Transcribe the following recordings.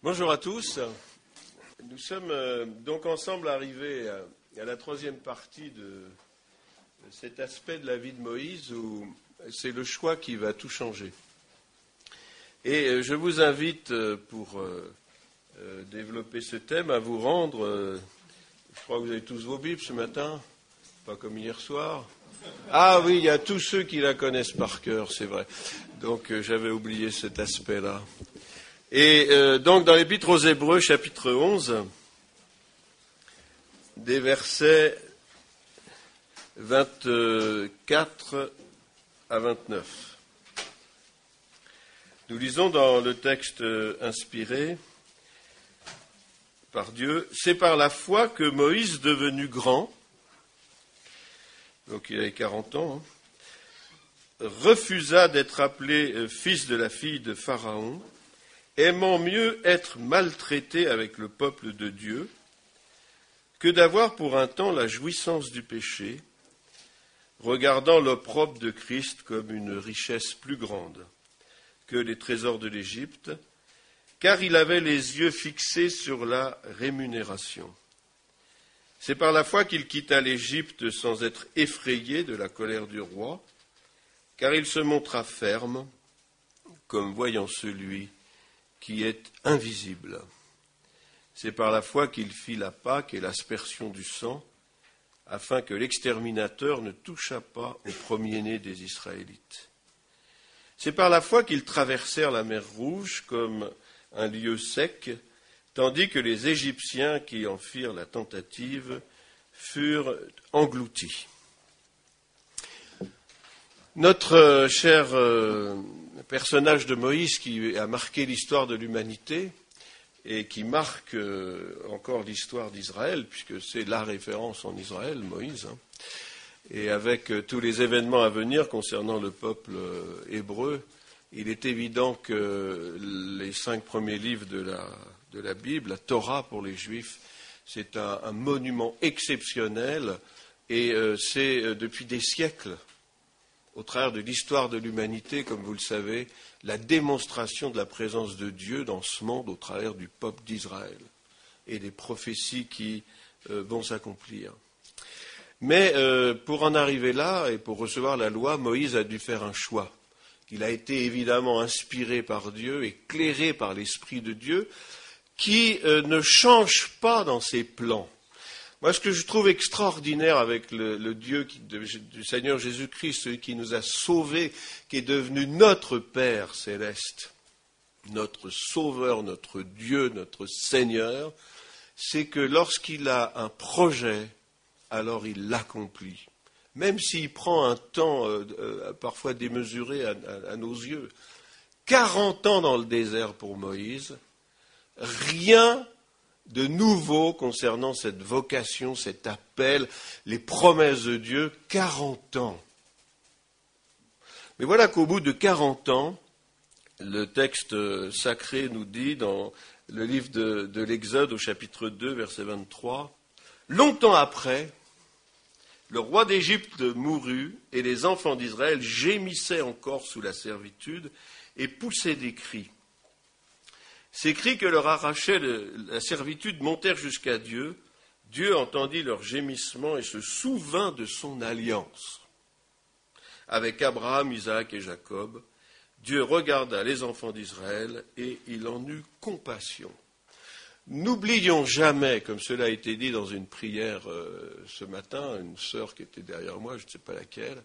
Bonjour à tous. Nous sommes euh, donc ensemble arrivés à, la troisième partie de, cet aspect de la vie de Moïse où c'est le choix qui va tout changer. Et euh, je vous invite euh, pour développer ce thème à vous rendre, je crois que vous avez tous vos Bibles ce matin, pas comme hier soir. Ah oui, il y a tous ceux qui la connaissent par cœur, c'est vrai. Donc j'avais oublié cet aspect-là. Et euh, donc dans l'Épître aux Hébreux, chapitre 11, des versets 24 à 29. Nous lisons dans le texte inspiré par Dieu, c'est par la foi que Moïse, devenu grand, donc il avait 40 ans, hein, refusa d'être appelé euh, fils de la fille de Pharaon, aimant mieux être maltraité avec le peuple de Dieu que d'avoir pour un temps la jouissance du péché, regardant l'opprobre de Christ comme une richesse plus grande que les trésors de l'Égypte, car il avait les yeux fixés sur la rémunération. C'est par la foi qu'il quitta l'Égypte sans être effrayé de la colère du roi, car il se montra ferme, comme voyant celui qui est invisible. C'est par la foi qu'il fit la Pâque et l'aspersion du sang, afin que l'exterminateur ne touchât pas au premier-né des Israélites. C'est par la foi qu'ils traversèrent la mer Rouge comme un lieu sec, tandis que les Égyptiens qui en firent la tentative furent engloutis. Notre cher euh, personnage de Moïse qui a marqué l'histoire de l'humanité et qui marque euh, encore l'histoire d'Israël, puisque c'est la référence en Israël, Moïse. Hein. Et avec euh, tous les événements à venir concernant le peuple euh, hébreu, il est évident que les cinq premiers livres de la, Bible, la Torah pour les Juifs, c'est un, monument exceptionnel et c'est depuis des siècles au travers de l'histoire de l'humanité, comme vous le savez, la démonstration de la présence de Dieu dans ce monde au travers du peuple d'Israël et des prophéties qui euh, vont s'accomplir. Mais euh, pour en arriver là et pour recevoir la loi, Moïse a dû faire un choix. Il a été évidemment inspiré par Dieu, éclairé par l'Esprit de Dieu, qui euh, ne change pas dans ses plans. Moi, ce que je trouve extraordinaire avec le, Dieu du Seigneur Jésus-Christ, celui qui nous a sauvés, qui est devenu notre Père céleste, notre Sauveur, notre Dieu, notre Seigneur, c'est que lorsqu'il a un projet, alors il l'accomplit. Même s'il prend un temps euh, euh, parfois démesuré à nos yeux. Quarante ans dans le désert pour Moïse, rien de nouveau concernant cette vocation, cet appel, les promesses de Dieu, 40 ans. Mais voilà qu'au bout de 40 ans, le texte sacré nous dit dans le livre de, de l'Exode au chapitre 2, verset 23, Longtemps après, le roi d'Égypte mourut et les enfants d'Israël gémissaient encore sous la servitude et poussaient des cris. Ces cris que leur arrachait la servitude montèrent jusqu'à Dieu. Dieu entendit leurs gémissements et se souvint de son alliance. Avec Abraham, Isaac et Jacob, Dieu regarda les enfants d'Israël et il en eut compassion. N'oublions jamais, comme cela a été dit dans une prière euh, ce matin, une sœur qui était derrière moi, je ne sais pas laquelle,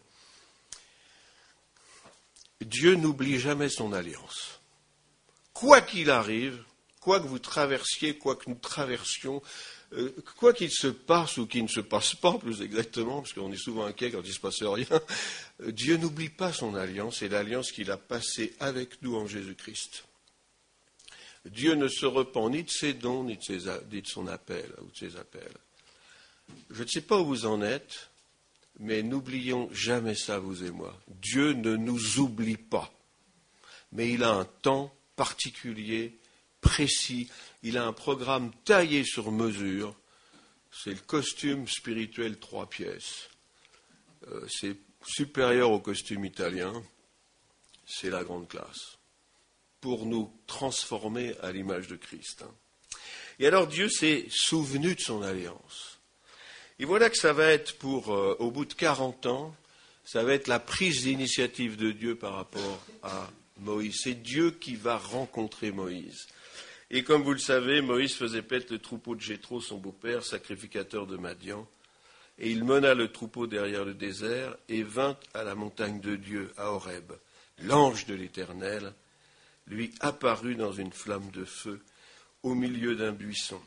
Dieu n'oublie jamais son alliance quoi qu'il arrive, quoi que vous traversiez, quoi que nous traversions, euh, quoi qu'il se passe ou qu'il ne se passe pas, plus exactement, parce qu'on est souvent inquiet quand il ne se passe rien, euh, Dieu n'oublie pas son alliance et l'alliance qu'il a passée avec nous en Jésus-Christ. Dieu ne se repent ni de ses dons, ni de, ni de son appel, ou de ses appels. Je ne sais pas où vous en êtes, mais n'oublions jamais ça, vous et moi. Dieu ne nous oublie pas, mais il a un temps particulier, précis. Il a un programme taillé sur mesure. C'est le costume spirituel trois pièces. Euh, c'est supérieur au costume italien. C'est la grande classe. pour nous transformer à l'image de Christ. Et alors Dieu s'est souvenu de son alliance. Et voilà que ça va être pour, euh, au bout de 40 ans, ça va être la prise d'initiative de Dieu par rapport à Moïse. C'est Dieu qui va rencontrer Moïse. Et comme vous le savez, Moïse faisait paître le troupeau de Jéthro, son beau-père, sacrificateur de Madian. Et il mena le troupeau derrière le désert et vint à la montagne de Dieu, à Horeb. L'ange de l'Éternel lui apparut dans une flamme de feu au milieu d'un buisson.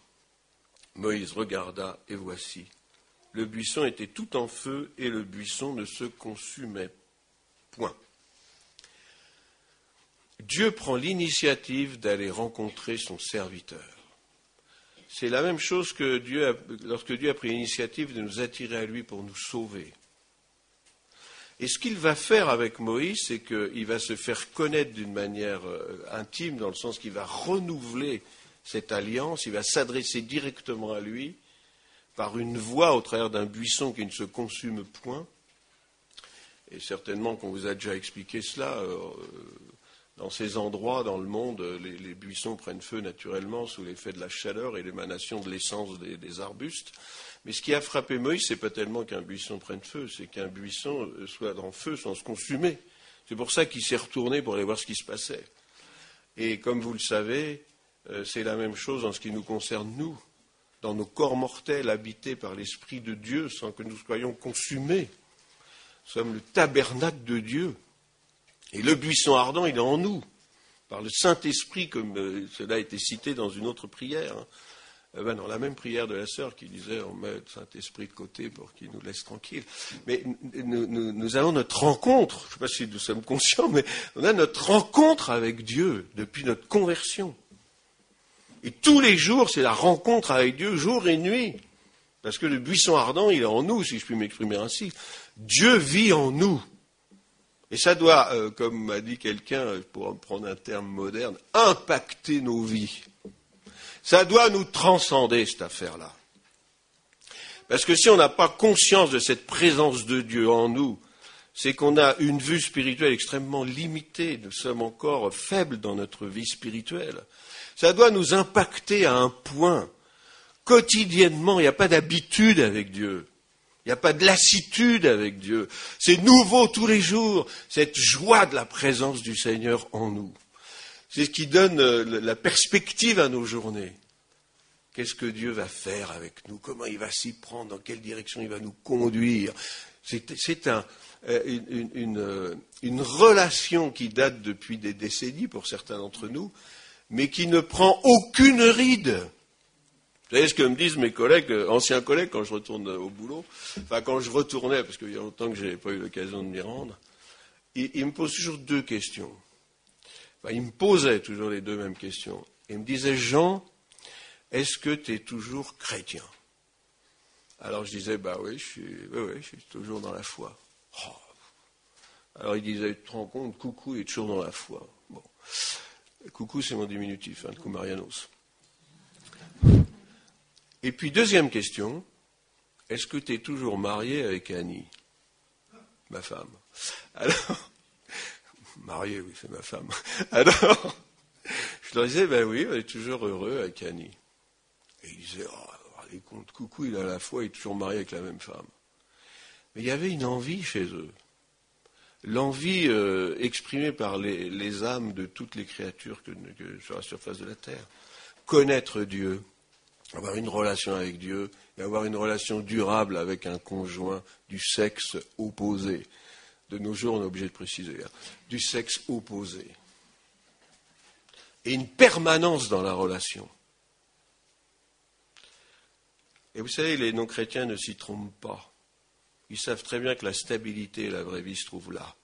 Moïse regarda et voici, le buisson était tout en feu et le buisson ne se consumait point. Dieu prend l'initiative d'aller rencontrer son serviteur. C'est la même chose que lorsque Dieu a pris l'initiative de nous attirer à lui pour nous sauver. Et ce qu'il va faire avec Moïse, c'est qu'il va se faire connaître d'une manière euh, intime, dans le sens qu'il va renouveler cette alliance, il va s'adresser directement à lui par une voix au travers d'un buisson qui ne se consume point. Et certainement qu'on vous a déjà expliqué cela. Euh, dans ces endroits dans le monde, les, buissons prennent feu naturellement sous l'effet de la chaleur et l'émanation de l'essence des, arbustes. Mais ce qui a frappé Moïse, ce n'est pas tellement qu'un buisson prenne feu, c'est qu'un buisson euh, soit en feu sans se consumer. C'est pour ça qu'il s'est retourné pour aller voir ce qui se passait. Et comme vous le savez, euh, c'est la même chose en ce qui nous concerne, nous, dans nos corps mortels habités par l'Esprit de Dieu sans que nous soyons consumés. Nous sommes le tabernacle de Dieu. Et le buisson ardent, il est en nous, par le Saint-Esprit, comme euh, cela a été cité dans une autre prière. Hein. Eh ben, dans la même prière de la sœur qui disait on met le Saint-Esprit de côté pour qu'il nous laisse tranquille. Mais nous, nous, avons notre rencontre, je ne sais pas si nous sommes conscients, mais on a notre rencontre avec Dieu depuis notre conversion. Et tous les jours, c'est la rencontre avec Dieu, jour et nuit. Parce que le buisson ardent, il est en nous, si je puis m'exprimer ainsi. Dieu vit en nous. Et ça doit, euh, comme m'a dit quelqu'un, pour prendre un terme moderne, impacter nos vies. Ça doit nous transcender, cette affaire-là. Parce que si on n'a pas conscience de cette présence de Dieu en nous, c'est qu'on a une vue spirituelle extrêmement limitée. Nous sommes encore faibles dans notre vie spirituelle. Ça doit nous impacter à un point. Quotidiennement, il n'y a pas d'habitude avec Dieu. Il n'y a pas de lassitude avec Dieu. C'est nouveau tous les jours, cette joie de la présence du Seigneur en nous. C'est ce qui donne euh, la perspective à nos journées. Qu'est-ce que Dieu va faire avec nous? Comment il va s'y prendre? Dans quelle direction il va nous conduire? C'est euh, euh, une, relation qui date depuis des décennies pour certains d'entre nous, mais qui ne prend aucune ride. Vous savez ce que me disent mes collègues, euh, anciens collègues, quand je retourne au boulot, enfin quand je retournais, parce qu'il y a longtemps que je n'avais pas eu l'occasion de m'y rendre, ils, me posent toujours deux questions. Ils me posaient toujours les deux mêmes questions. Ils me disaient, Jean, est-ce que tu es toujours chrétien? Alors je disais, bah oui, je suis, oui, je suis toujours dans la foi. Oh. Alors il disait, tu te rends compte, coucou, il est toujours dans la foi. Bon. Coucou, c'est mon diminutif, hein, de Marianos. Et puis, deuxième question, est-ce que tu es toujours marié avec Annie, ma femme? Alors, marié, oui, c'est ma femme. Alors, je leur disais, ben oui, on est toujours heureux avec Annie. Et ils disaient, oh, allez compte, coucou, il a la foi, il est toujours marié avec la même femme. Mais il y avait une envie chez eux. L'envie euh, exprimée par les, âmes de toutes les créatures sur la surface de la terre. Connaître Dieu, avoir une relation avec Dieu et avoir une relation durable avec un conjoint du sexe opposé. De nos jours, on est obligé de préciser, hein, du sexe opposé. Et une permanence dans la relation. Et vous savez, les non-chrétiens ne s'y trompent pas. Ils savent très bien que la stabilité et la vraie vie se trouvent là,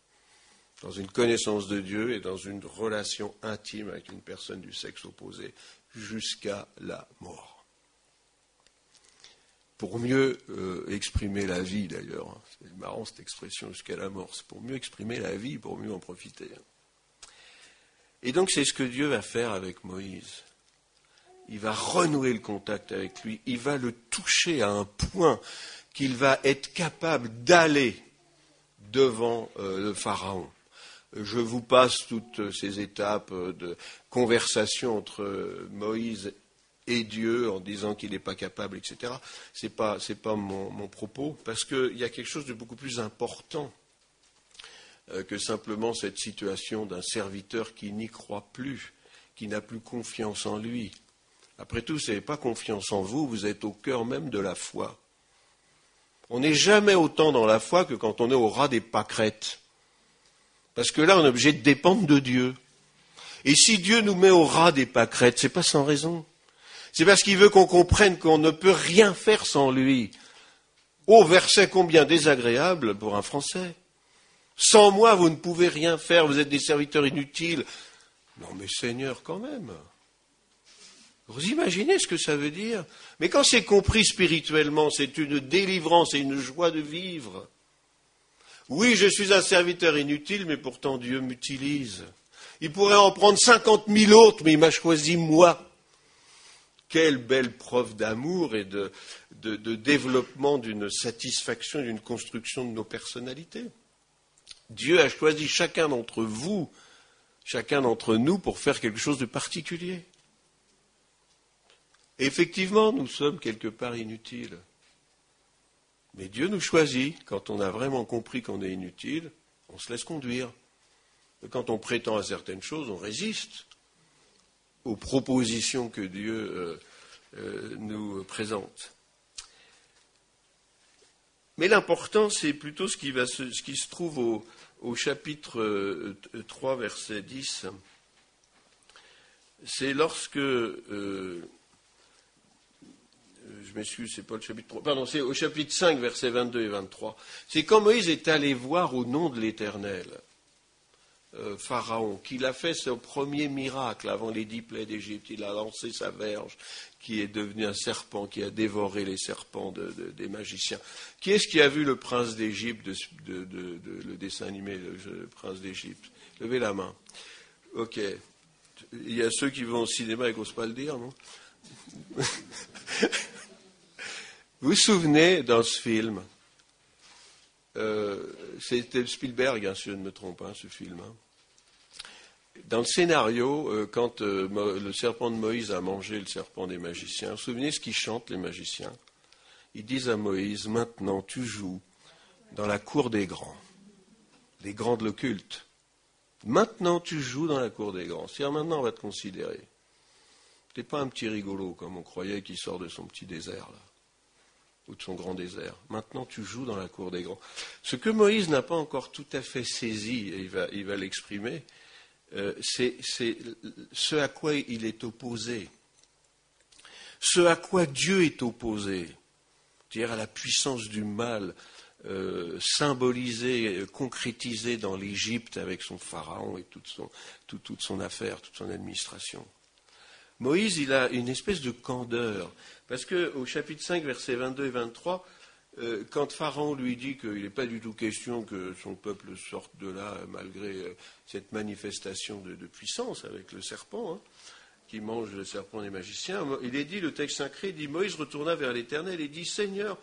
dans une connaissance de Dieu et dans une relation intime avec une personne du sexe opposé, jusqu'à la mort pour mieux euh, exprimer la vie d'ailleurs. C'est marrant cette expression jusqu'à la mort. C'est pour mieux exprimer la vie, pour mieux en profiter. Et donc c'est ce que Dieu va faire avec Moïse. Il va renouer le contact avec lui, il va le toucher à un point qu'il va être capable d'aller devant euh, le Pharaon. Je vous passe toutes ces étapes de conversation entre Moïse et Dieu en disant qu'il n'est pas capable, etc. Ce n'est pas, mon, propos, parce qu'il y a quelque chose de beaucoup plus important euh, que simplement cette situation d'un serviteur qui n'y croit plus, qui n'a plus confiance en lui. Après tout, vous n'avez pas confiance en vous, vous êtes au cœur même de la foi. On n'est jamais autant dans la foi que quand on est au ras des pâquerettes. Parce que là, on est obligé de dépendre de Dieu. Et si Dieu nous met au ras des pâquerettes, c'est pas sans raison. C'est parce qu'il veut qu'on comprenne qu'on ne peut rien faire sans lui. Ô verset combien désagréable pour un Français. Sans moi, vous ne pouvez rien faire, vous êtes des serviteurs inutiles. Non mais Seigneur, quand même. Vous imaginez ce que ça veut dire? Mais quand c'est compris spirituellement, c'est une délivrance et une joie de vivre. Oui, je suis un serviteur inutile, mais pourtant Dieu m'utilise. Il pourrait en prendre cinquante mille autres, mais il m'a choisi moi. Quelle belle preuve d'amour et de, développement d'une satisfaction, d'une construction de nos personnalités. Dieu a choisi chacun d'entre vous, chacun d'entre nous pour faire quelque chose de particulier. effectivement, nous sommes quelque part inutiles. Mais Dieu nous choisit quand on a vraiment compris qu'on est inutile, on se laisse conduire. quand on prétend à certaines choses, on résiste aux propositions que Dieu euh, euh, nous présente. Mais l'important, c'est plutôt ce qui, se, trouve au, chapitre 3, euh, verset 10. C'est lorsque. je m'excuse, c'est pas le chapitre 3. Pardon, c'est au chapitre 5, versets 22 et 23. C'est quand Moïse est allé voir au nom de l'Éternel. Euh, Pharaon, qu'il a fait son premier miracle avant les dix plaies d'Égypte. Il a lancé sa verge, qui est devenu un serpent, qui a dévoré les serpents des magiciens. Qui est-ce qui a vu le prince d'Égypte, le dessin animé, le, prince d'Égypte? Levez la main. Ok. Il y a ceux qui vont au cinéma et qui n'osent pas le dire, non? Vous vous souvenez dans ce film euh, C'était Spielberg, hein, si je ne me trompe, hein, ce film. Hein. Dans le scénario, euh, quand euh, le serpent de Moïse a mangé le serpent des magiciens, vous vous souvenez ce qu'ils chantent, les magiciens? Ils disent à Moïse, maintenant tu joues dans la cour des grands, des grands de l'occulte. Maintenant tu joues dans la cour des grands. C'est-à-dire maintenant on va te considérer. Tu n'es pas un petit rigolo comme on croyait qui sort de son petit désert là, ou de son grand désert. Maintenant tu joues dans la cour des grands. Ce que Moïse n'a pas encore tout à fait saisi, et il va l'exprimer, euh, c'est ce à quoi il est opposé. Ce à quoi Dieu est opposé, c'est-à-dire à la puissance du mal euh, symbolisée, concrétisée dans l'Égypte avec son pharaon et toute son, toute son affaire, toute son administration. Moïse, il a une espèce de candeur, parce qu'au chapitre 5, versets 22 et 23, euh, quand Pharaon lui dit qu'il n'est pas du tout question que son peuple sorte de là, malgré euh, cette manifestation de, puissance avec le serpent, hein, qui mange le serpent des magiciens, il est dit, le texte sacré dit Moïse retourna vers l'Éternel et dit Seigneur,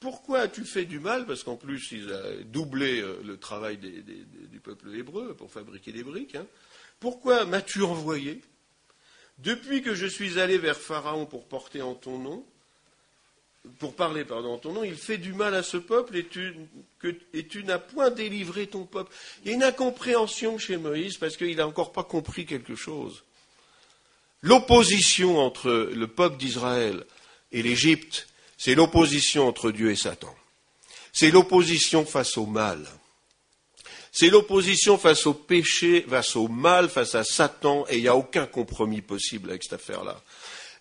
pourquoi as-tu fait du mal? Parce qu'en plus, il a doublé euh, le travail du peuple hébreu pour fabriquer des briques. Hein. Pourquoi m'as-tu envoyé? Depuis que je suis allé vers Pharaon pour porter en ton nom, pour parler pardon, en ton nom, il fait du mal à ce peuple et tu, et tu n'as point délivré ton peuple. Il y a une incompréhension chez Moïse parce qu'il n'a encore pas compris quelque chose. L'opposition entre le peuple d'Israël et l'Égypte, c'est l'opposition entre Dieu et Satan. C'est l'opposition face au mal. C'est l'opposition face au péché, face au mal, face à Satan, et il n'y a aucun compromis possible avec cette affaire-là.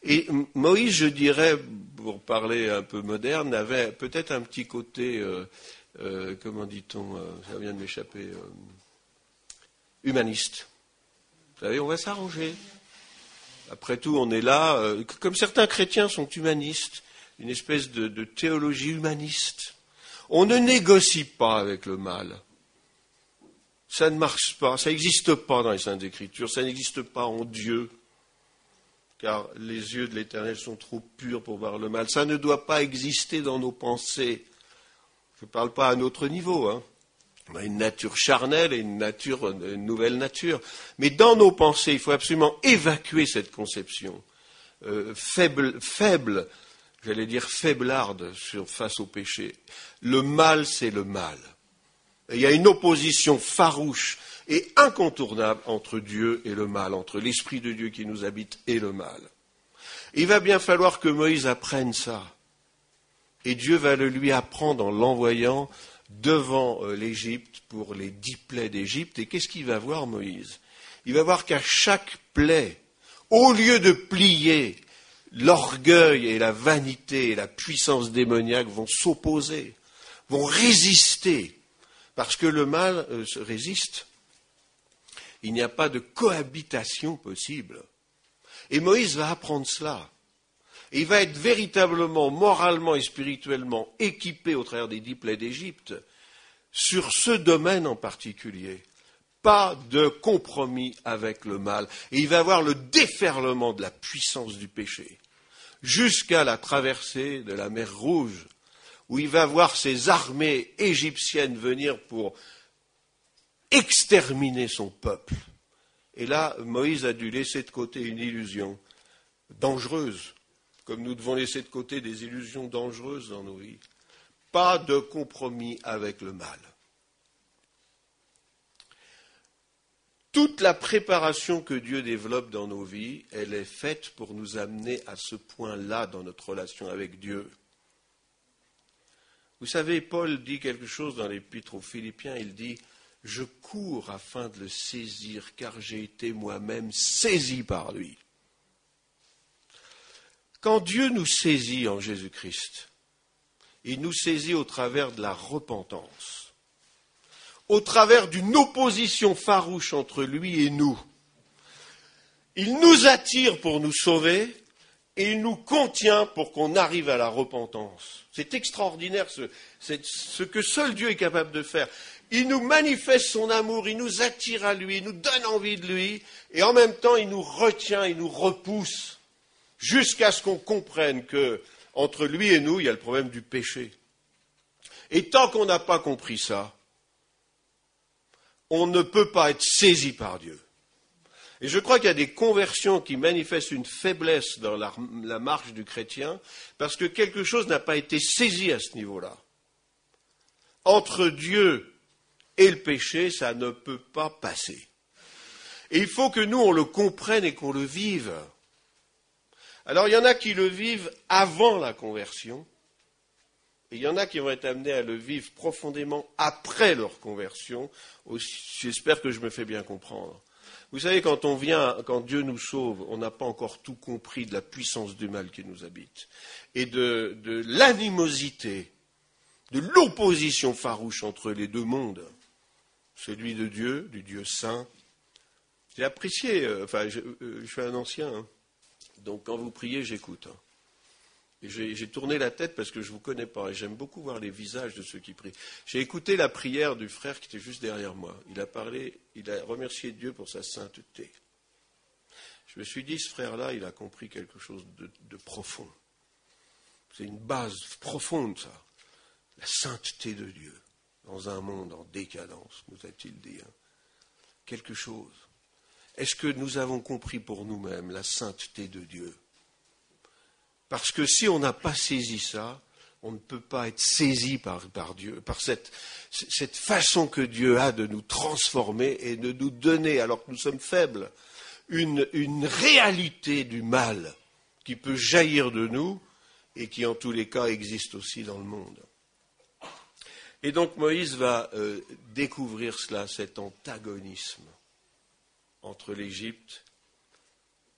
Et Moïse, je dirais, pour parler un peu moderne, avait peut-être un petit côté, euh, euh, comment dit-on, euh, ça vient de m'échapper, humaniste. Vous savez, on va s'arranger. Après tout, on est là, comme certains chrétiens sont humanistes, une espèce de théologie humaniste. On ne négocie pas avec le mal. Ça ne marche pas, ça n'existe pas dans les Saintes Écritures, ça n'existe pas en Dieu car les yeux de l'Éternel sont trop purs pour voir le mal. Ça ne doit pas exister dans nos pensées. Je ne parle pas à notre niveau, hein. On a une nature charnelle et une, nature, une nouvelle nature. Mais dans nos pensées, il faut absolument évacuer cette conception euh, faible, faible j'allais dire faiblarde sur, face au péché. Le mal, c'est le mal. Il y a une opposition farouche et incontournable entre Dieu et le mal, entre l'Esprit de Dieu qui nous habite et le mal. Il va bien falloir que Moïse apprenne ça. Et Dieu va le lui apprendre en l'envoyant devant euh, l'Égypte pour les dix plaies d'Égypte. Et qu'est-ce qu'il va voir, Moïse? Il va voir qu'à chaque plaie, au lieu de plier, l'orgueil et la vanité et la puissance démoniaque vont s'opposer, vont résister, parce que le mal euh, résiste. Il n'y a pas de cohabitation possible. Et Moïse va apprendre cela. Il va être véritablement, moralement et spirituellement équipé au travers des dix plaies d'Égypte sur ce domaine en particulier. Pas de compromis avec le mal. Et il va avoir le déferlement de la puissance du péché jusqu'à la traversée de la mer Rouge, où il va voir ses armées égyptiennes venir pour exterminer son peuple. Et là, Moïse a dû laisser de côté une illusion dangereuse, comme nous devons laisser de côté des illusions dangereuses dans nos vies. Pas de compromis avec le mal. Toute la préparation que Dieu développe dans nos vies, elle est faite pour nous amener à ce point-là dans notre relation avec Dieu. Vous savez, Paul dit quelque chose dans l'épître aux Philippiens, il dit Je cours afin de le saisir, car j'ai été moi-même saisi par lui. Quand Dieu nous saisit en Jésus-Christ, il nous saisit au travers de la repentance au travers d'une opposition farouche entre lui et nous. Il nous attire pour nous sauver il nous contient pour qu'on arrive à la repentance. C'est extraordinaire ce, ce, que seul Dieu est capable de faire. Il nous manifeste son amour, il nous attire à lui, il nous donne envie de lui, et en même temps il nous retient, il nous repousse, jusqu'à ce qu'on comprenne que entre lui et nous, il y a le problème du péché. Et tant qu'on n'a pas compris ça, on ne peut pas être saisi par Dieu. Et je crois qu'il y a des conversions qui manifestent une faiblesse dans la, marche du chrétien parce que quelque chose n'a pas été saisi à ce niveau-là. Entre Dieu et le péché, ça ne peut pas passer. Il faut que nous, on le comprenne et qu'on le vive. Alors il y en a qui le vivent avant la conversion, et il y en a qui vont être amenés à le vivre profondément après leur conversion. J'espère que je me fais bien comprendre. Vous savez, quand on vient, quand Dieu nous sauve, on n'a pas encore tout compris de la puissance du mal qui nous habite et de, l'animosité, de l'opposition farouche entre les deux mondes, celui de Dieu, du Dieu saint. J'ai apprécié, euh, enfin, je, euh, je, suis un ancien, hein. donc quand vous priez, j'écoute. Hein. J'ai tourné la tête parce que je ne vous connais pas et j'aime beaucoup voir les visages de ceux qui prient. J'ai écouté la prière du frère qui était juste derrière moi. Il a parlé, il a remercié Dieu pour sa sainteté. Je me suis dit, ce frère-là, il a compris quelque chose de, profond. C'est une base profonde, ça. La sainteté de Dieu dans un monde en décadence, nous a-t-il dit. Hein. Quelque chose. Est-ce que nous avons compris pour nous-mêmes la sainteté de Dieu? Parce que si on n'a pas saisi ça, on ne peut pas être saisi par, Dieu, par cette, façon que Dieu a de nous transformer et de nous donner, alors que nous sommes faibles, une, une réalité du mal qui peut jaillir de nous et qui, en tous les cas, existe aussi dans le monde. Et donc Moïse va euh, découvrir cela, cet antagonisme entre l'Égypte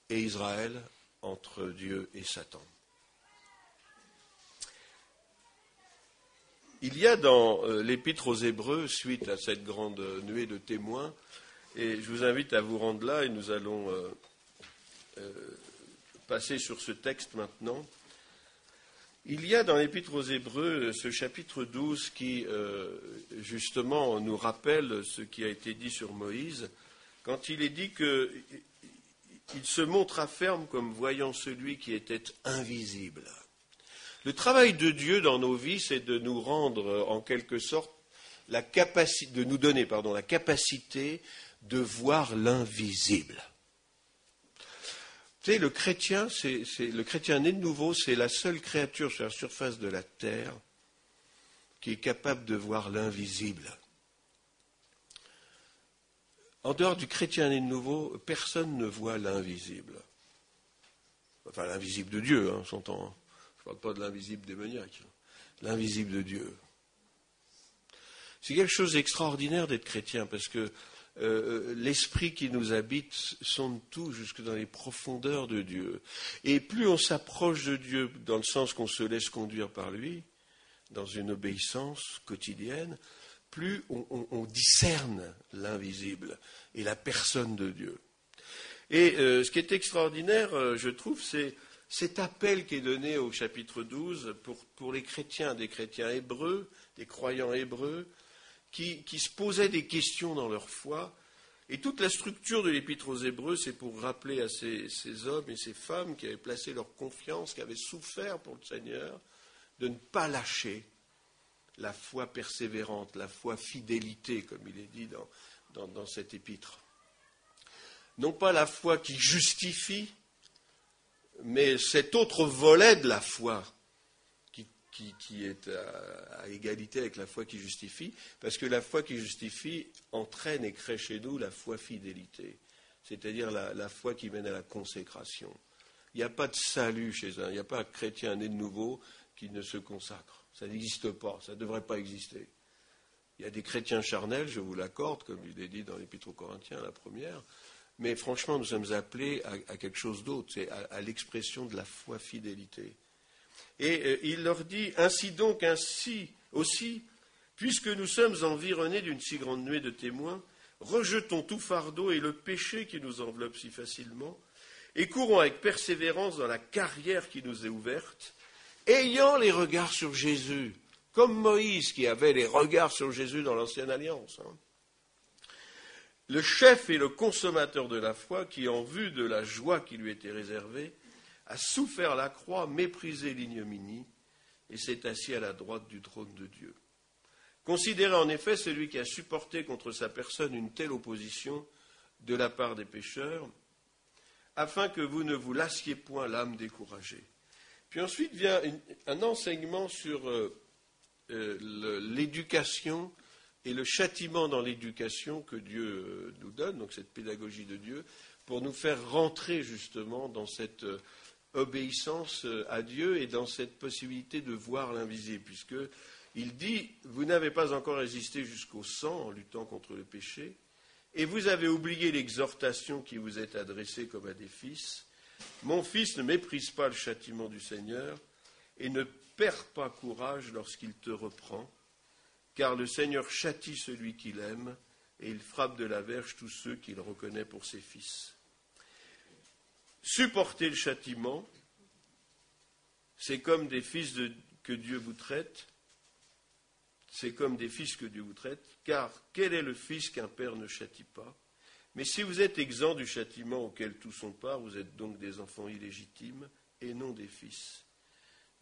et Israël, entre Dieu et Satan. Il y a dans euh, l'épître aux Hébreux, suite à cette grande nuée de témoins, et je vous invite à vous rendre là et nous allons euh, euh, passer sur ce texte maintenant. Il y a dans l'épître aux Hébreux ce chapitre 12 qui, justement, nous rappelle ce qui a été dit sur Moïse, quand il est dit qu'il se montra ferme comme voyant celui qui était invisible. Le travail de Dieu dans nos vies, c'est de nous rendre, en quelque sorte, la capacité, de nous donner la capacité de voir l'invisible. Tu sais, le chrétien, le chrétien né de nouveau, c'est la seule créature sur la surface de la terre qui est capable de voir l'invisible. En dehors du chrétien né de nouveau, personne ne voit l'invisible. Enfin, l'invisible de Dieu, hein, Je ne parle pas de l'invisible démoniaque. L'invisible de Dieu. C'est quelque chose d'extraordinaire d'être chrétien parce que euh, l'esprit qui nous habite sonde tout jusque dans les profondeurs de Dieu. Et plus on s'approche de Dieu dans le sens qu'on se laisse conduire par lui, dans une obéissance quotidienne, plus on, discerne l'invisible et la personne de Dieu. Et euh, ce qui est extraordinaire, euh, je trouve, c'est cet appel qui est donné au chapitre 12 pour, les chrétiens, des chrétiens hébreux, des croyants hébreux, qui, se posaient des questions dans leur foi. Et toute la structure de l'épître aux Hébreux, c'est pour rappeler à ces, hommes et ces femmes qui avaient placé leur confiance, qui avaient souffert pour le Seigneur, de ne pas lâcher la foi persévérante, la foi fidélité, comme il est dit dans, dans cet épître. Non pas la foi qui justifie, mais cet autre volet de la foi qui, est à, égalité avec la foi qui justifie, parce que la foi qui justifie entraîne et crée chez nous la foi fidélité, c'est-à-dire la, foi qui mène à la consécration. Il n'y a pas de salut chez un, il n'y a pas un chrétien né de nouveau qui ne se consacre. Ça n'existe pas, ça ne devrait pas exister. Il y a des chrétiens charnels, je vous l'accorde, comme il est dit dans l'Épître aux Corinthiens, la première, mais franchement, nous sommes appelés à, quelque chose d'autre, c'est à l'expression de la foi fidélité. Et euh, il leur dit, ainsi donc, ainsi aussi, puisque nous sommes environnés d'une si grande nuée de témoins, rejetons tout fardeau et le péché qui nous enveloppe si facilement, et courons avec persévérance dans la carrière qui nous est ouverte, ayant les regards sur Jésus, comme Moïse qui avait les regards sur Jésus dans l'Ancienne Alliance. Hein. Le chef et le consommateur de la foi, qui, en vue de la joie qui lui était réservée, a souffert la croix, méprisé l'ignominie, et s'est assis à la droite du trône de Dieu. Considérez en effet celui qui a supporté contre sa personne une telle opposition de la part des pécheurs, afin que vous ne vous lassiez point l'âme découragée. Puis ensuite vient un enseignement sur euh, euh, l'éducation et le châtiment dans l'éducation que Dieu euh, nous donne, donc cette pédagogie de Dieu, pour nous faire rentrer justement dans cette obéissance euh, à Dieu et dans cette possibilité de voir l'invisible, puisqu'il dit Vous n'avez pas encore résisté jusqu'au sang en luttant contre le péché, et vous avez oublié l'exhortation qui vous est adressée comme à des fils. Mon fils, ne méprise pas le châtiment du Seigneur et ne perds pas courage lorsqu'il te reprend, car le Seigneur châtie celui qu'il aime et il frappe de la verge tous ceux qu'il reconnaît pour ses fils. Supporter le châtiment, c'est comme des fils que Dieu vous traite, c'est comme des fils que Dieu vous traite, car quel est le fils qu'un père ne châtie pas? Mais si vous êtes exempt du châtiment auquel tous sont part, vous êtes donc des enfants illégitimes et non des fils.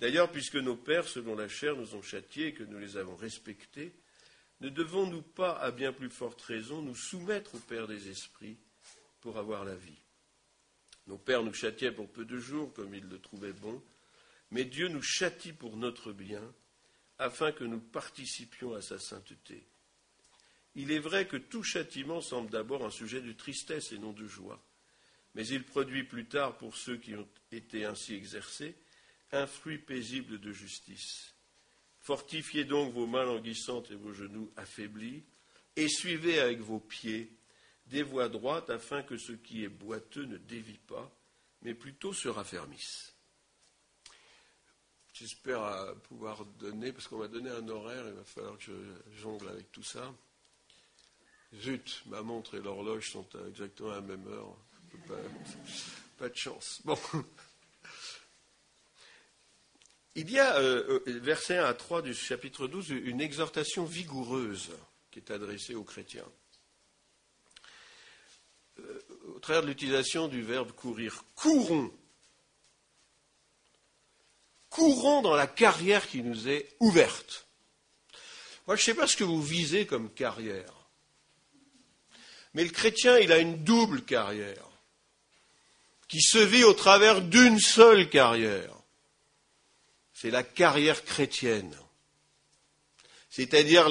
D'ailleurs, puisque nos pères, selon la chair, nous ont châtiés et que nous les avons respectés, ne devons-nous pas, à bien plus forte raison, nous soumettre au Père des esprits pour avoir la vie? Nos pères nous châtiaient pour peu de jours, comme ils le trouvaient bon, mais Dieu nous châtie pour notre bien, afin que nous participions à sa sainteté. Il est vrai que tout châtiment semble d'abord un sujet de tristesse et non de joie, mais il produit plus tard, pour ceux qui ont été ainsi exercés, un fruit paisible de justice. Fortifiez donc vos mains languissantes et vos genoux affaiblis, et suivez avec vos pieds des voies droites afin que ce qui est boiteux ne dévie pas, mais plutôt se raffermisse. J'espère pouvoir donner, parce qu'on m'a donné un horaire, il va falloir que je jongle avec tout ça. Zut, ma montre et l'horloge sont exactement à la même heure. Pas, de chance. Bon. Il y a, euh, euh, verset 1 à 3 du chapitre 12, une exhortation vigoureuse qui est adressée aux chrétiens au travers de l'utilisation du verbe courir. Courons. Courons dans la carrière qui nous est ouverte. Moi, je ne sais pas ce que vous visez comme carrière. Mais le chrétien, il a une double carrière qui se vit au travers d'une seule carrière. C'est la carrière chrétienne. C'est-à-dire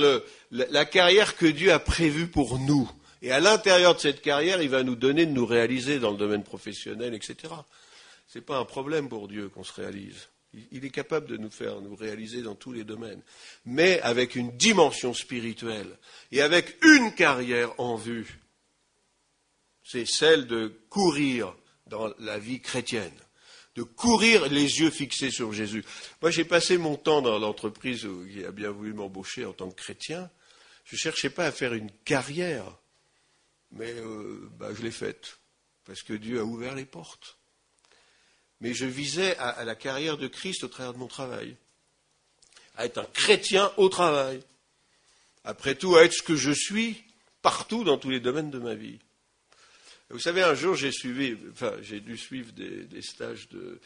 la carrière que Dieu a prévue pour nous. Et à l'intérieur de cette carrière, il va nous donner de nous réaliser dans le domaine professionnel, etc. Ce n'est pas un problème pour Dieu qu'on se réalise. Il est capable de nous faire nous réaliser dans tous les domaines, mais avec une dimension spirituelle et avec une carrière en vue. C'est celle de courir dans la vie chrétienne, de courir les yeux fixés sur Jésus. Moi, j'ai passé mon temps dans l'entreprise qui a bien voulu m'embaucher en tant que chrétien. Je ne cherchais pas à faire une carrière, mais euh, bah, je l'ai faite, parce que Dieu a ouvert les portes mais je visais à, la carrière de Christ au travers de mon travail, à être un chrétien au travail, après tout à être ce que je suis partout dans tous les domaines de ma vie. Vous savez, un jour j'ai dû suivre des, stages de,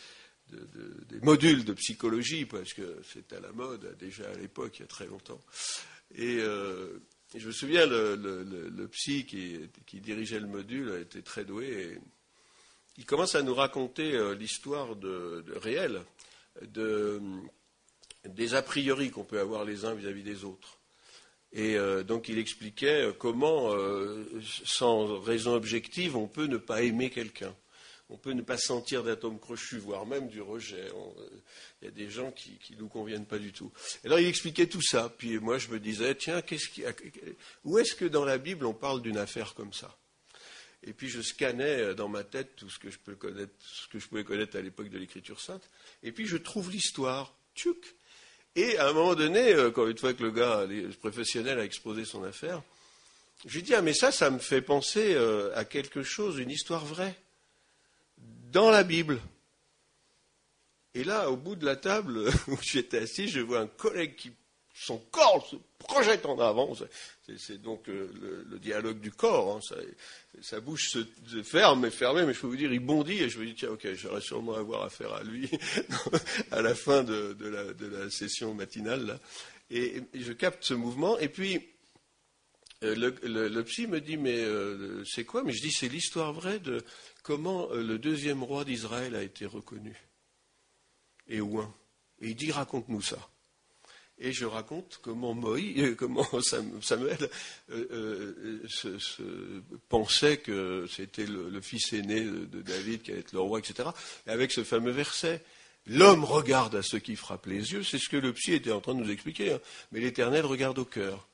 des modules de psychologie parce que c'était à la mode déjà à l'époque, il y a très longtemps. Et, euh, je me souviens, le, psy qui, dirigeait le module était très doué. Il commence à nous raconter euh, l'histoire de, réelle des a priori qu'on peut avoir les uns vis-à-vis des autres. Et euh, donc il expliquait euh, comment, sans raison objective, on peut ne pas aimer quelqu'un. On peut ne pas sentir d'atomes crochus, voire même du rejet. Il y a des gens qui ne nous conviennent pas du tout. Alors il expliquait tout ça. Puis moi je me disais, tiens, où est-ce que dans la Bible on parle d'une affaire comme ça? Et puis je scannais euh, dans ma tête tout ce que je, peux connaître, ce que je pouvais connaître à l'époque de l'Écriture sainte. Et puis je trouve l'histoire. Tchouk Et à un moment donné, euh, quand une fois que le gars, le professionnel, a exposé son affaire, j'ai dit, ah mais ça, ça me fait penser euh, à quelque chose, une histoire vraie, dans la Bible. Et là, au bout de la table où j'étais assis, je vois un collègue qui son corps se projette en avant. C'est donc euh, le, dialogue du corps. Hein. sa bouche se, ferme et fermée, mais je peux vous dire, il bondit et je me dis, tiens, ok, j'aurais sûrement avoir affaire à lui à la fin de, la, session matinale. Et, je capte ce mouvement. Et puis, euh, le, psy me dit, mais euh, c'est quoi? Mais je dis, c'est l'histoire vraie de comment le deuxième roi d'Israël a été reconnu. Et ouin. Et il dit, raconte-nous ça et je raconte comment Moïse, euh, comment Samuel euh, euh, pensait que c'était le, fils aîné de, David qui allait être le roi, etc. Et avec ce fameux verset, l'homme regarde à ce qui frappe les yeux, c'est ce que le psy était en train de nous expliquer, hein. mais l'Éternel regarde au cœur.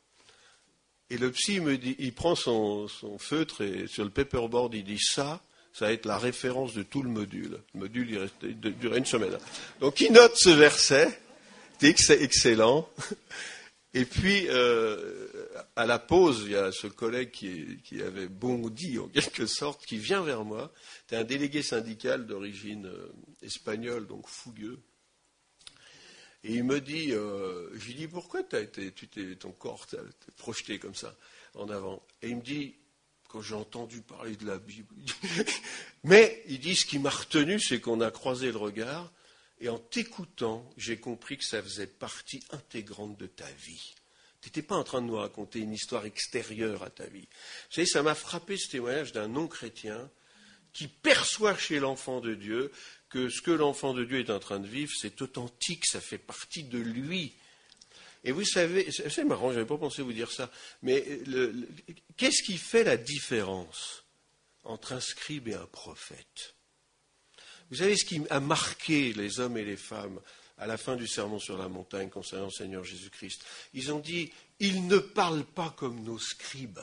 Et le psy me il prend son, feutre et sur le paperboard, il dit ça, ça va être la référence de tout le module. Le module, durait une semaine. Donc il note ce verset c'est excellent. Et puis, euh, à la pause, il y a ce collègue qui, avait bondi, en quelque sorte, qui vient vers moi. C'est un délégué syndical d'origine euh, espagnole, donc fougueux. Et il me dit, euh, je lui dis, pourquoi as été, ton corps t'es projeté comme ça en avant? Et il me dit, quand j'ai entendu parler de la Bible, mais il dit, ce qui m'a retenu, c'est qu'on a croisé le regard, et en t'écoutant, j'ai compris que ça faisait partie intégrante de ta vie. Tu n'étais pas en train de nous raconter une histoire extérieure à ta vie. Vous savez, ça m'a frappé ce témoignage d'un non-chrétien qui perçoit chez l'enfant de Dieu que ce que l'enfant de Dieu est en train de vivre, c'est authentique, ça fait partie de lui. Et vous savez, c'est marrant, je n'avais pas pensé vous dire ça, mais qu'est-ce qui fait la différence entre un scribe et un prophète? Vous savez ce qui a marqué les hommes et les femmes à la fin du sermon sur la montagne concernant le Seigneur Jésus-Christ? Ils ont dit, il ne parle pas comme nos scribes.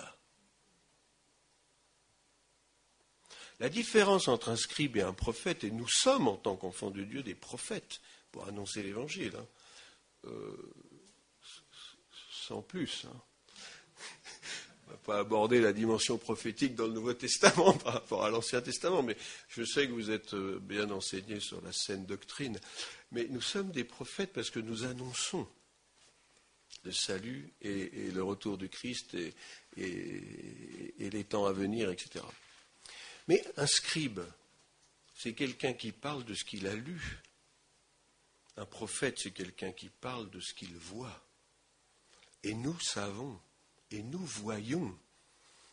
La différence entre un scribe et un prophète, et nous sommes en tant qu'enfants de Dieu des prophètes pour annoncer l'Évangile, hein, euh, sans plus. Hein aborder la dimension prophétique dans le Nouveau Testament par rapport à l'Ancien Testament, mais je sais que vous êtes euh, bien enseigné sur la saine doctrine. Mais nous sommes des prophètes parce que nous annonçons le salut et, le retour du Christ et, les temps à venir, etc. Mais un scribe, c'est quelqu'un qui parle de ce qu'il a lu. Un prophète, c'est quelqu'un qui parle de ce qu'il voit. Et nous savons, et nous voyons,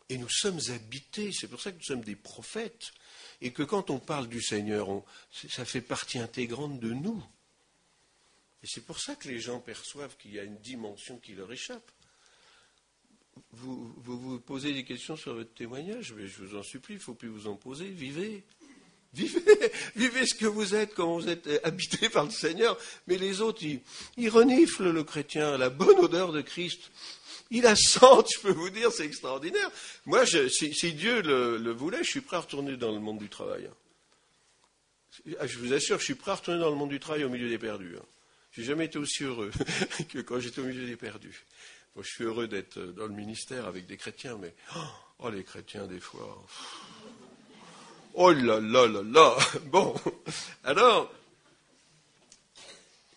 et nous sommes habités. C'est pour ça que nous sommes des prophètes. Et que quand on parle du Seigneur, ça fait partie intégrante de nous. Et c'est pour ça que les gens perçoivent qu'il y a une dimension qui leur échappe. Vous, vous, posez des questions sur votre témoignage, mais je vous en supplie, il ne faut plus vous en poser. Vivez. Vivez, vivez ce que vous êtes, quand vous êtes habité par le Seigneur. Mais les autres, ils, reniflent le chrétien, la bonne odeur de Christ. Il la sent, je peux vous dire, c'est extraordinaire. Moi, si, Dieu le, voulait, je suis prêt à retourner dans le monde du travail. Ah, je vous assure, je suis prêt à retourner dans le monde du travail au milieu des perdus. Hein. Je n'ai jamais été aussi heureux que quand j'étais au milieu des perdus. je suis heureux d'être dans le ministère avec des chrétiens, mais oh, les chrétiens, des fois. Oh là là là là Bon, alors,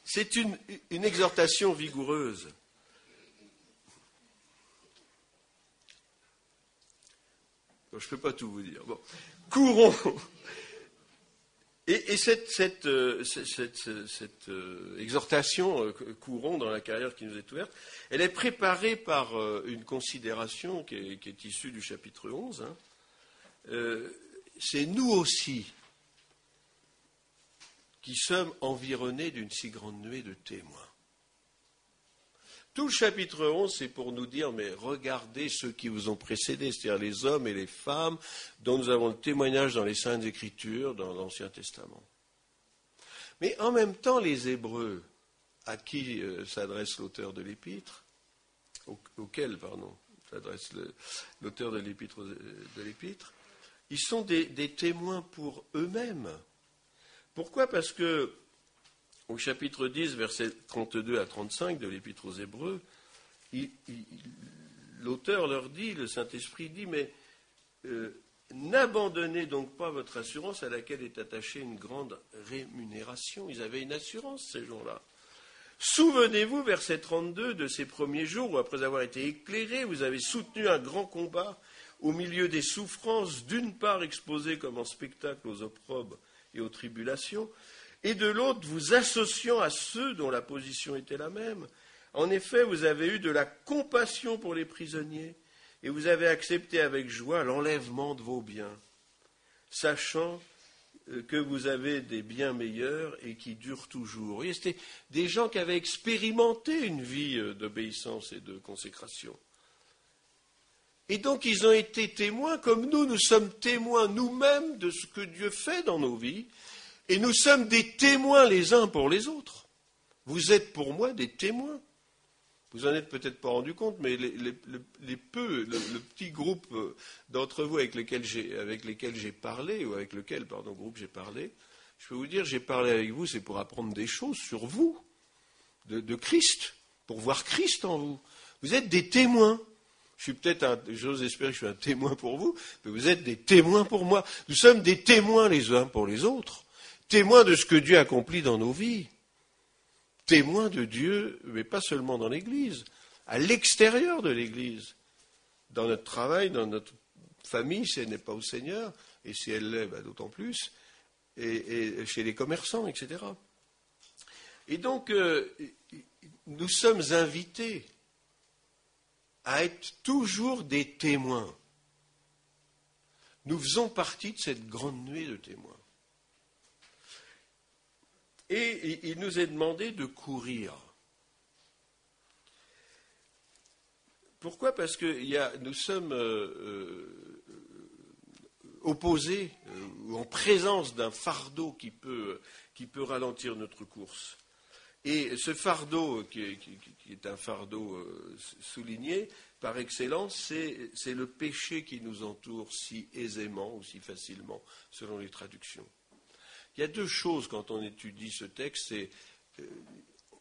c'est une exhortation vigoureuse. Je ne peux pas tout vous dire. Courons et, cette, euh, euh, exhortation euh, courant dans la carrière qui nous est ouverte, elle est préparée par une considération qui est, issue du chapitre 11. Hein. C'est nous aussi qui sommes environnés d'une si grande nuée de témoins. Tout le chapitre 11, c'est pour nous dire, mais regardez ceux qui vous ont précédés, c'est-à-dire les hommes et les femmes dont nous avons le témoignage dans les Saintes Écritures, dans l'Ancien Testament. Mais en même temps, les Hébreux, à qui euh, s'adresse l'auteur de l'Épître, auquel, pardon, s'adresse l'auteur de l'Épître, de l'Épître, ils sont des témoins pour eux-mêmes. Pourquoi? Parce que au chapitre 10, versets 32 à 35 de l'Épître aux Hébreux, l'auteur leur dit, le Saint-Esprit dit, mais euh, n'abandonnez donc pas votre assurance à laquelle est attachée une grande rémunération. Ils avaient une assurance ces gens-là. Souvenez-vous, verset 32, de ces premiers jours où, après avoir été éclairés, vous avez soutenu un grand combat au milieu des souffrances, d'une part exposées comme en spectacle aux opprobes et aux tribulations, et de l'autre vous associant à ceux dont la position était la même. En effet, vous avez eu de la compassion pour les prisonniers et vous avez accepté avec joie l'enlèvement de vos biens, sachant euh, que vous avez des biens meilleurs et qui durent toujours. C'était des gens qui avaient expérimenté une vie euh, d'obéissance et de consécration. Et donc ils ont été témoins, comme nous, nous sommes témoins nous-mêmes de ce que Dieu fait dans nos vies, et nous sommes des témoins les uns pour les autres. Vous êtes pour moi des témoins. Vous en êtes peut-être pas rendu compte, mais les, peu, le, petit groupe euh, d'entre vous avec lesquels j'ai parlé, ou avec lequel, pardon, groupe j'ai parlé, je peux vous dire, j'ai parlé avec vous, c'est pour apprendre des choses sur vous, de, de, Christ, pour voir Christ en vous. Vous êtes des témoins. Je suis peut-être, j'ose espérer que je suis un témoin pour vous, mais vous êtes des témoins pour moi. Nous sommes des témoins les uns pour les autres témoins de ce que Dieu accomplit dans nos vies, témoins de Dieu, mais pas seulement dans l'Église, à l'extérieur de l'Église, dans notre travail, dans notre famille, si elle n'est pas au Seigneur, et si elle l'est, ben, d'autant plus, et, chez les commerçants, etc. Et donc, euh, nous sommes invités à être toujours des témoins. Nous faisons partie de cette grande nuée de témoins. Et il nous est demandé de courir. Pourquoi? Parce que nous sommes euh, euh, opposés euh, ou en présence d'un fardeau qui peut, ralentir notre course. Et ce fardeau, qui est, un fardeau souligné par excellence, c'est le péché qui nous entoure si aisément ou si facilement, selon les traductions. Il y a deux choses quand on étudie ce texte. Euh,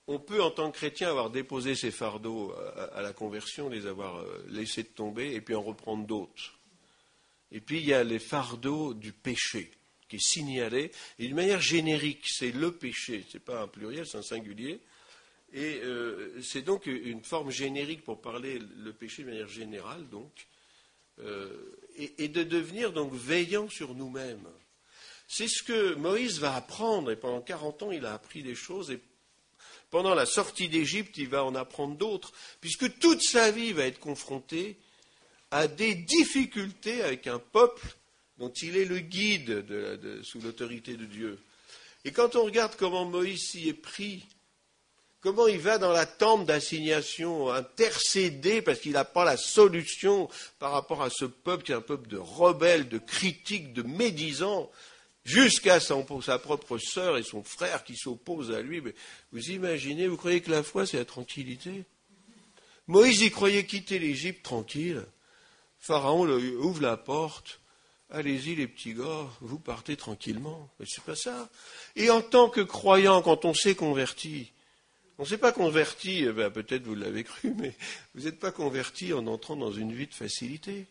on peut, en tant que chrétien, avoir déposé ses fardeaux à, la conversion, les avoir euh, laissés tomber, et puis en reprendre d'autres. Et puis il y a les fardeaux du péché, qui est signalé, et d'une manière générique, c'est le péché, ce n'est pas un pluriel, c'est un singulier. Et euh, c'est donc une forme générique pour parler le péché de manière générale, donc, et, de devenir donc veillant sur nous-mêmes. C'est ce que Moïse va apprendre, et pendant 40 ans, il a appris des choses, et pendant la sortie d'Égypte, il va en apprendre d'autres, puisque toute sa vie va être confronté à des difficultés avec un peuple dont il est le guide sous l'autorité de Dieu. Et quand on regarde comment Moïse y est pris, comment il va dans la tente d'assignation intercéder parce qu'il n'a pas la solution par rapport à ce peuple qui est un peuple de rebelles, de critiques, de médisants, jusqu'à sa propre sœur et son frère qui s'opposent à lui. Mais vous imaginez, vous croyez que la foi, c'est la tranquillité? Moïse y croyait quitter l'Égypte tranquille. Pharaon ouvre la porte. Allez-y les petits gars, vous partez tranquillement. Mais c'est pas ça. Et en tant que croyant, quand on s'est converti, on ne s'est pas converti, eh ben, peut-être vous l'avez cru, mais vous n'êtes pas converti en entrant dans une vie de facilité.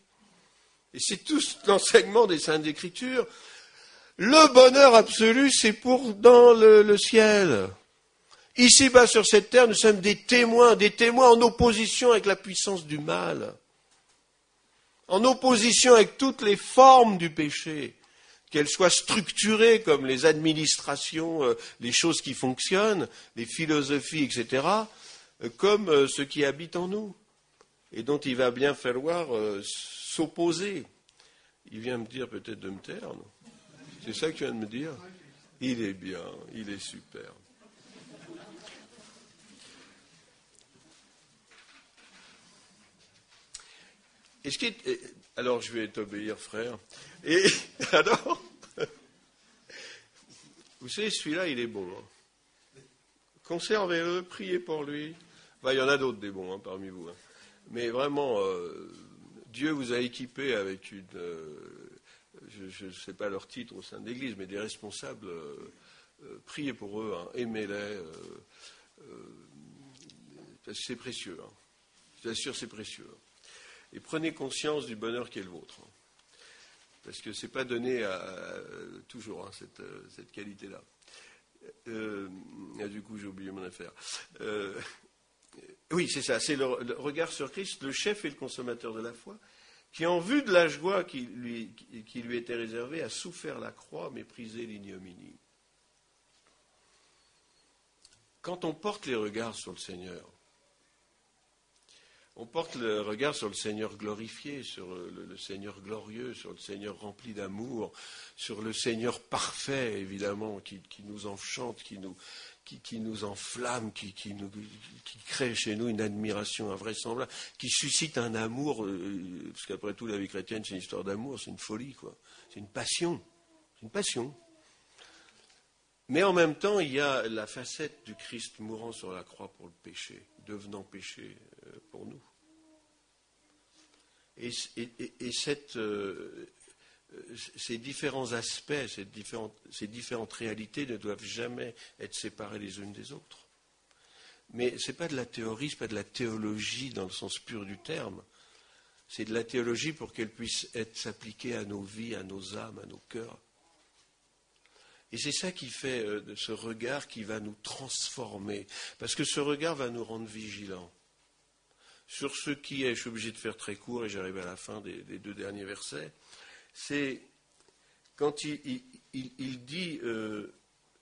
Et c'est tout l'enseignement des Saintes Écritures. Le bonheur absolu, c'est pour dans le, ciel. Ici-bas sur cette terre, nous sommes des témoins, des témoins en opposition avec la puissance du mal, en opposition avec toutes les formes du péché, qu'elles soient structurées comme les administrations, euh, les choses qui fonctionnent, les philosophies, etc., euh, comme euh, ce qui habite en nous, et dont il va bien falloir s'opposer. Il vient me dire peut-être de me taire, c'est ça que tu viens de me dire Il est bien, il est super. Alors, je vais t'obéir, frère. Et alors, vous savez, celui-là, il est beau. Hein. Conservez-le, priez pour lui. il y en a d'autres des bons hein, parmi vous. Hein. Mais vraiment, euh, Dieu vous a équipé avec une, euh, je ne sais pas leur titre au sein de l'Église, mais des responsables, euh, euh, priez pour eux, hein, aimez-les, euh, c'est précieux. Hein. Je vous assure, c'est précieux. Et prenez conscience du bonheur qui est le vôtre. Hein. parce que ce n'est pas donné à, toujours cette, cette qualité-là. du coup, j'ai oublié mon affaire. oui, c'est ça, c'est le, regard sur Christ, le chef et le consommateur de la foi qui, en vue de la joie qui lui, était réservée, a souffert la croix, méprisé l'ignominie. Quand on porte les regards sur le Seigneur, on porte le regard sur le Seigneur glorifié, sur le, Seigneur glorieux, sur le Seigneur rempli d'amour, sur le Seigneur parfait, évidemment, qui nous enchante, qui nous, qui, nous enflamme, qui, crée chez nous une admiration invraisemblable, qui suscite un amour, euh, parce qu'après tout, la vie chrétienne, c'est une histoire d'amour, c'est une folie, quoi. C'est une passion. C'est une passion. Mais en même temps, il y a la facette du Christ mourant sur la croix pour le péché, devenant péché euh, pour nous. Et, cette, euh, ces différents aspects, ces différentes, réalités ne doivent jamais être séparées les unes des autres. Mais ce n'est pas de la théorie, ce n'est pas de la théologie dans le sens pur du terme. C'est de la théologie pour qu'elle puisse être s'appliquer à nos vies, à nos âmes, à nos cœurs. Et c'est ça qui fait euh, ce regard qui va nous transformer. Parce que ce regard va nous rendre vigilants. Sur ce qui est, je suis obligé de faire très court et j'arrive à la fin des deux derniers versets c'est quand il, dit euh,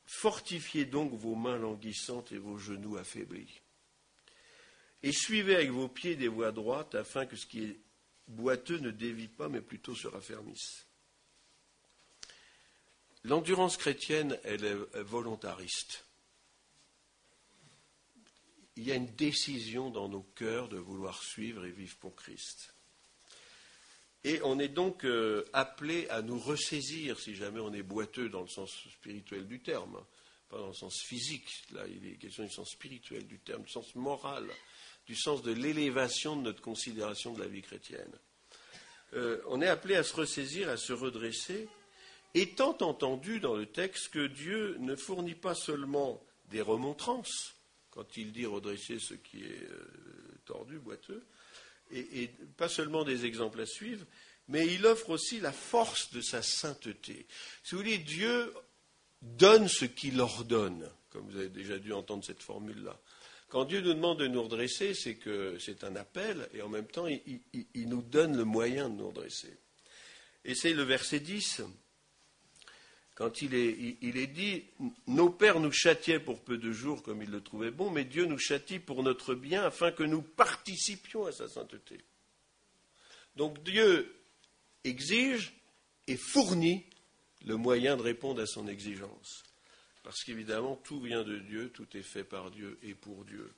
Fortifiez donc vos mains languissantes et vos genoux affaiblis. Et suivez avec vos pieds des voies droites afin que ce qui est boiteux ne dévie pas, mais plutôt se raffermisse. L'endurance chrétienne, elle est volontariste. Il y a une décision dans nos cœurs de vouloir suivre et vivre pour Christ. Et on est donc euh, appelé à nous ressaisir si jamais on est boiteux dans le sens spirituel du terme, pas dans le sens physique. Là, il est question du sens spirituel du terme, du sens moral, du sens de l'élévation de notre considération de la vie chrétienne. Euh, on est appelé à se ressaisir, à se redresser, étant entendu dans le texte que Dieu ne fournit pas seulement des remontrances, quand il dit redresser ce qui est euh, tordu, boiteux, et, pas seulement des exemples à suivre, mais il offre aussi la force de sa sainteté. Si vous voulez, Dieu donne ce qu'il ordonne, comme vous avez déjà dû entendre cette formule-là. Quand Dieu nous demande de nous redresser, c'est que c'est un appel, et en même temps, il, il, nous donne le moyen de nous redresser. Et c'est le verset 10. Quand il est, dit Nos pères nous châtiaient pour peu de jours comme ils le trouvaient bon, mais Dieu nous châtie pour notre bien afin que nous participions à sa sainteté. Donc Dieu exige et fournit le moyen de répondre à son exigence. Parce qu'évidemment, tout vient de Dieu, tout est fait par Dieu et pour Dieu.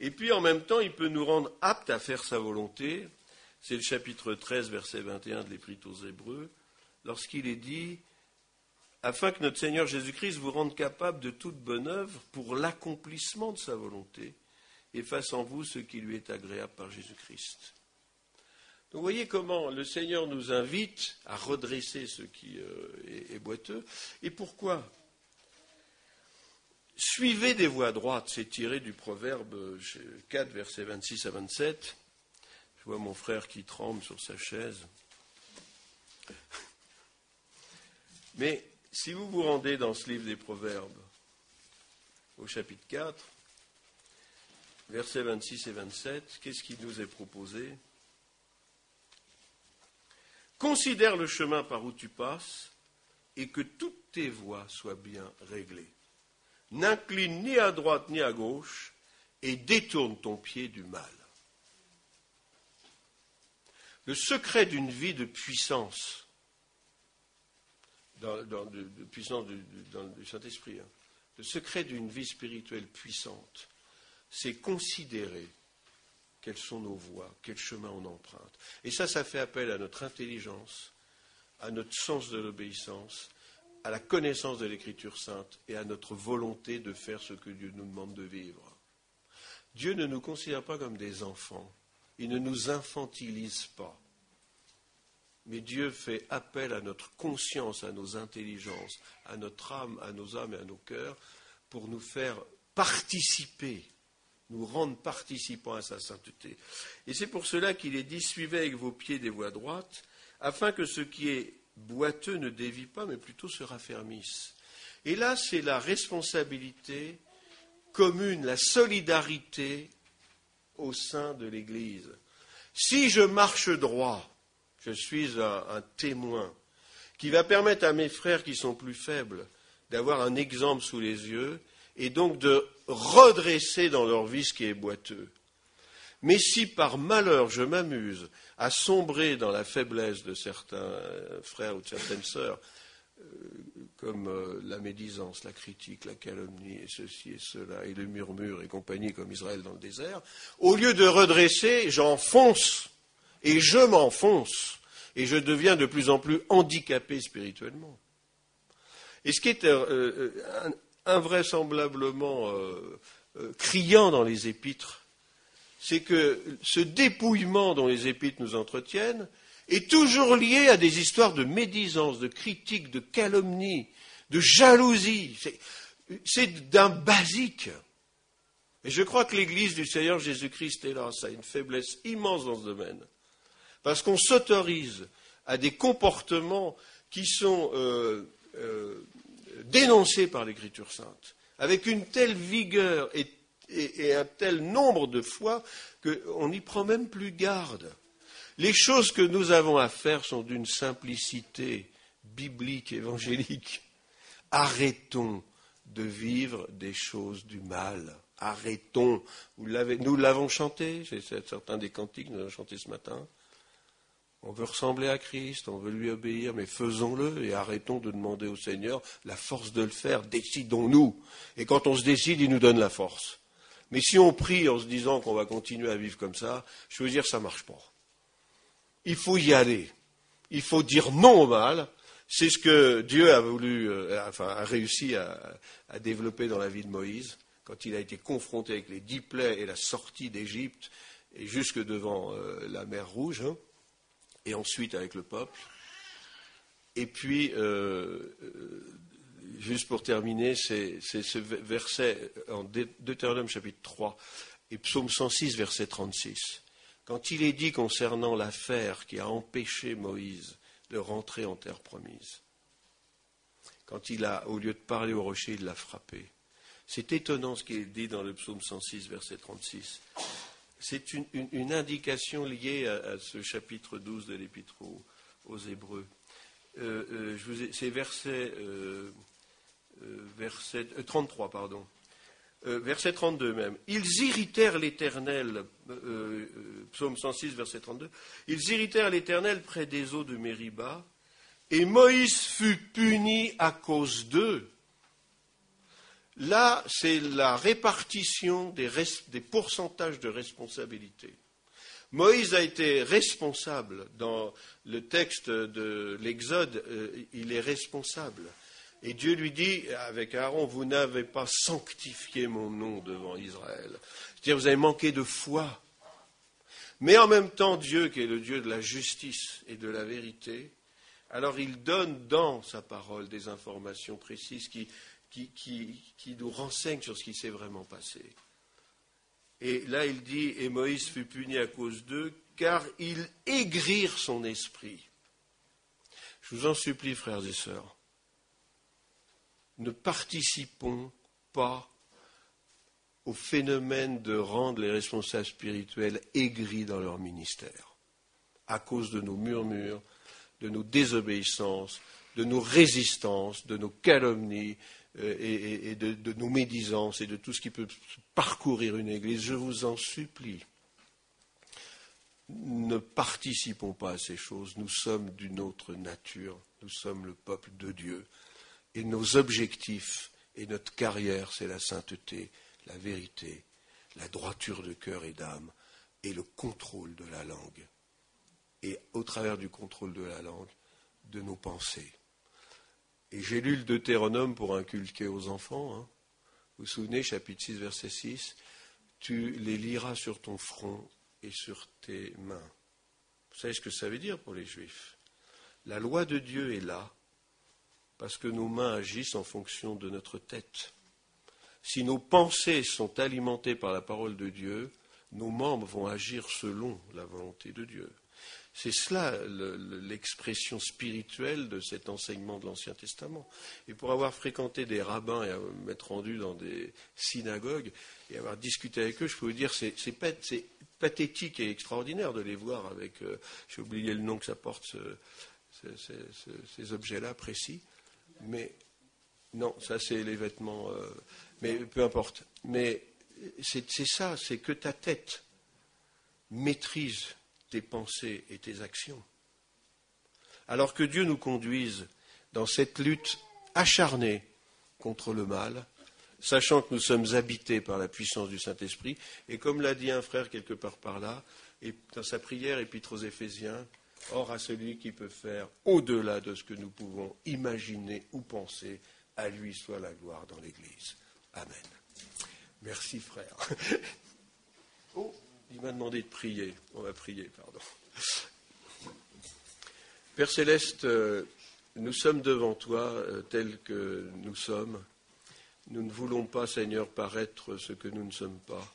Et puis en même temps, il peut nous rendre aptes à faire sa volonté. C'est le chapitre 13, verset 21 de l'Épître aux Hébreux, lorsqu'il est dit afin que notre Seigneur Jésus-Christ vous rende capable de toute bonne œuvre pour l'accomplissement de sa volonté, et fasse en vous ce qui lui est agréable par Jésus-Christ. Donc voyez comment le Seigneur nous invite à redresser ce qui euh, est, boiteux. Et pourquoi? Suivez des voies droites, c'est tiré du proverbe 4, versets 26 à 27. Je vois mon frère qui tremble sur sa chaise. Mais si vous vous rendez dans ce livre des Proverbes, au chapitre 4, versets 26 et 27, qu'est-ce qui nous est proposé? Considère le chemin par où tu passes et que toutes tes voies soient bien réglées. N'incline ni à droite ni à gauche et détourne ton pied du mal. Le secret d'une vie de puissance dans, puissance du, Saint-Esprit. Hein. Le secret d'une vie spirituelle puissante, c'est considérer quelles sont nos voies, quel chemin on emprunte. Et ça, ça fait appel à notre intelligence, à notre sens de l'obéissance, à la connaissance de l'Écriture sainte et à notre volonté de faire ce que Dieu nous demande de vivre. Dieu ne nous considère pas comme des enfants. Il ne nous infantilise pas. Mais Dieu fait appel à notre conscience, à nos intelligences, à notre âme, à nos âmes et à nos cœurs, pour nous faire participer, nous rendre participants à sa sainteté. Et c'est pour cela qu'il est dit, suivez avec vos pieds des voies droites, afin que ce qui est boiteux ne dévie pas, mais plutôt se raffermisse. Et là, c'est la responsabilité commune, la solidarité au sein de l'Église. Si je marche droit, je suis un, témoin qui va permettre à mes frères qui sont plus faibles d'avoir un exemple sous les yeux et donc de redresser dans leur vie ce qui est boiteux. Mais si par malheur je m'amuse à sombrer dans la faiblesse de certains frères ou de certaines sœurs, euh, comme euh, la médisance, la critique, la calomnie, et ceci et cela, et le murmure et compagnie comme Israël dans le désert, au lieu de redresser, j'enfonce et je m'enfonce, et je deviens de plus en plus handicapé spirituellement. Et ce qui est euh, euh, invraisemblablement euh, criant dans les épîtres, c'est que ce dépouillement dont les épîtres nous entretiennent est toujours lié à des histoires de médisance, de critique, de calomnie, de jalousie. C'est d'un basique. Et je crois que l'Église du Seigneur Jésus-Christ, hélas, a une faiblesse immense dans ce domaine parce qu'on s'autorise à des comportements qui sont euh, euh, dénoncés par l'Écriture sainte, avec une telle vigueur et, un tel nombre de fois qu'on n'y prend même plus garde. Les choses que nous avons à faire sont d'une simplicité biblique, évangélique. Arrêtons de vivre des choses du mal. Arrêtons. nous l'avons chanté, c'est certains des cantiques que nous avons chantés ce matin. On veut ressembler à Christ, on veut lui obéir, mais faisons-le et arrêtons de demander au Seigneur la force de le faire. Décidons-nous. Et quand on se décide, il nous donne la force. Mais si on prie en se disant qu'on va continuer à vivre comme ça, je veux dire, ça ne marche pas. Il faut y aller. Il faut dire non au mal. C'est ce que Dieu a voulu, euh, enfin, a réussi à, développer dans la vie de Moïse, quand il a été confronté avec les dix plaies et la sortie d'Égypte, et jusque devant euh, la mer Rouge. Hein et ensuite avec le peuple. Et puis, euh, euh, juste pour terminer, c'est ce verset en Deutéronome chapitre 3 et psaume 106, verset 36. Quand il est dit concernant l'affaire qui a empêché Moïse de rentrer en terre promise, quand il a, au lieu de parler au rocher, il l'a frappé. C'est étonnant ce qui est dit dans le psaume 106, verset 36 c'est une, indication liée à, ce chapitre 12 de l'Épître aux, Hébreux. c'est verset, verset 33, pardon. verset 32 même. Ils irritèrent l'Éternel, psaume 106, verset 32, ils irritèrent l'Éternel près des eaux de Mériba, et Moïse fut puni à cause d'eux. Là, c'est la répartition des, pourcentages de responsabilité. Moïse a été responsable dans le texte de l'Exode, euh, il est responsable. Et Dieu lui dit, avec Aaron, vous n'avez pas sanctifié mon nom devant Israël. C'est-à-dire, vous avez manqué de foi. Mais en même temps, Dieu, qui est le Dieu de la justice et de la vérité, alors il donne dans sa parole des informations précises qui, nous renseignent sur ce qui s'est vraiment passé. Et là, il dit, et Moïse fut puni à cause d'eux, car ils aigrirent son esprit. Je vous en supplie, frères et sœurs, ne participons pas au phénomène de rendre les responsables spirituels aigris dans leur ministère, à cause de nos murmures, de nos désobéissances, de nos résistances, de nos calomnies euh, et, de, nos médisances et de tout ce qui peut parcourir une Église. Je vous en supplie. Ne participons pas à ces choses. Nous sommes d'une autre nature. Nous sommes le peuple de Dieu. Et nos objectifs et notre carrière, c'est la sainteté, la vérité, la droiture de cœur et d'âme et le contrôle de la langue et au travers du contrôle de la langue, de nos pensées. Et j'ai lu le Deutéronome pour inculquer aux enfants. Hein. Vous vous souvenez, chapitre 6, verset 6, tu les liras sur ton front et sur tes mains. Vous savez ce que ça veut dire pour les Juifs? La loi de Dieu est là parce que nos mains agissent en fonction de notre tête. Si nos pensées sont alimentées par la parole de Dieu, nos membres vont agir selon la volonté de Dieu. C'est cela l'expression spirituelle de cet enseignement de l'Ancien Testament. Et pour avoir fréquenté des rabbins et m'être rendu dans des synagogues et avoir discuté avec eux, je peux vous dire c'est c'est pathétique et extraordinaire de les voir avec, euh, j'ai oublié le nom que ça porte, ces objets-là précis, mais non, ça c'est les vêtements, euh, mais peu importe. Mais c'est ça, c'est que ta tête maîtrise tes pensées et tes actions. Alors que Dieu nous conduise dans cette lutte acharnée contre le mal, sachant que nous sommes habités par la puissance du Saint-Esprit, et comme l'a dit un frère quelque part par là, dans sa prière épître aux Éphésiens, Or à celui qui peut faire au-delà de ce que nous pouvons imaginer ou penser, à lui soit la gloire dans l'Église. Amen. Merci frère. Oh. Il m'a demandé de prier. On va prier, pardon. Père céleste, euh, nous sommes devant toi euh, tels que nous sommes. Nous ne voulons pas, Seigneur, paraître ce que nous ne sommes pas.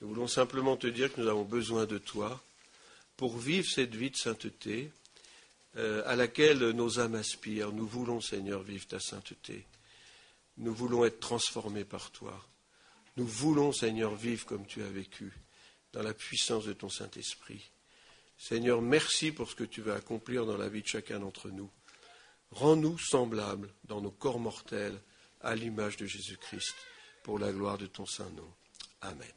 Nous voulons simplement te dire que nous avons besoin de toi pour vivre cette vie de sainteté euh, à laquelle nos âmes aspirent. Nous voulons, Seigneur, vivre ta sainteté. Nous voulons être transformés par toi. Nous voulons, Seigneur, vivre comme tu as vécu dans la puissance de ton Saint-Esprit. Seigneur, merci pour ce que tu vas accomplir dans la vie de chacun d'entre nous. Rends-nous semblables dans nos corps mortels à l'image de Jésus-Christ, pour la gloire de ton Saint-Nom. Amen.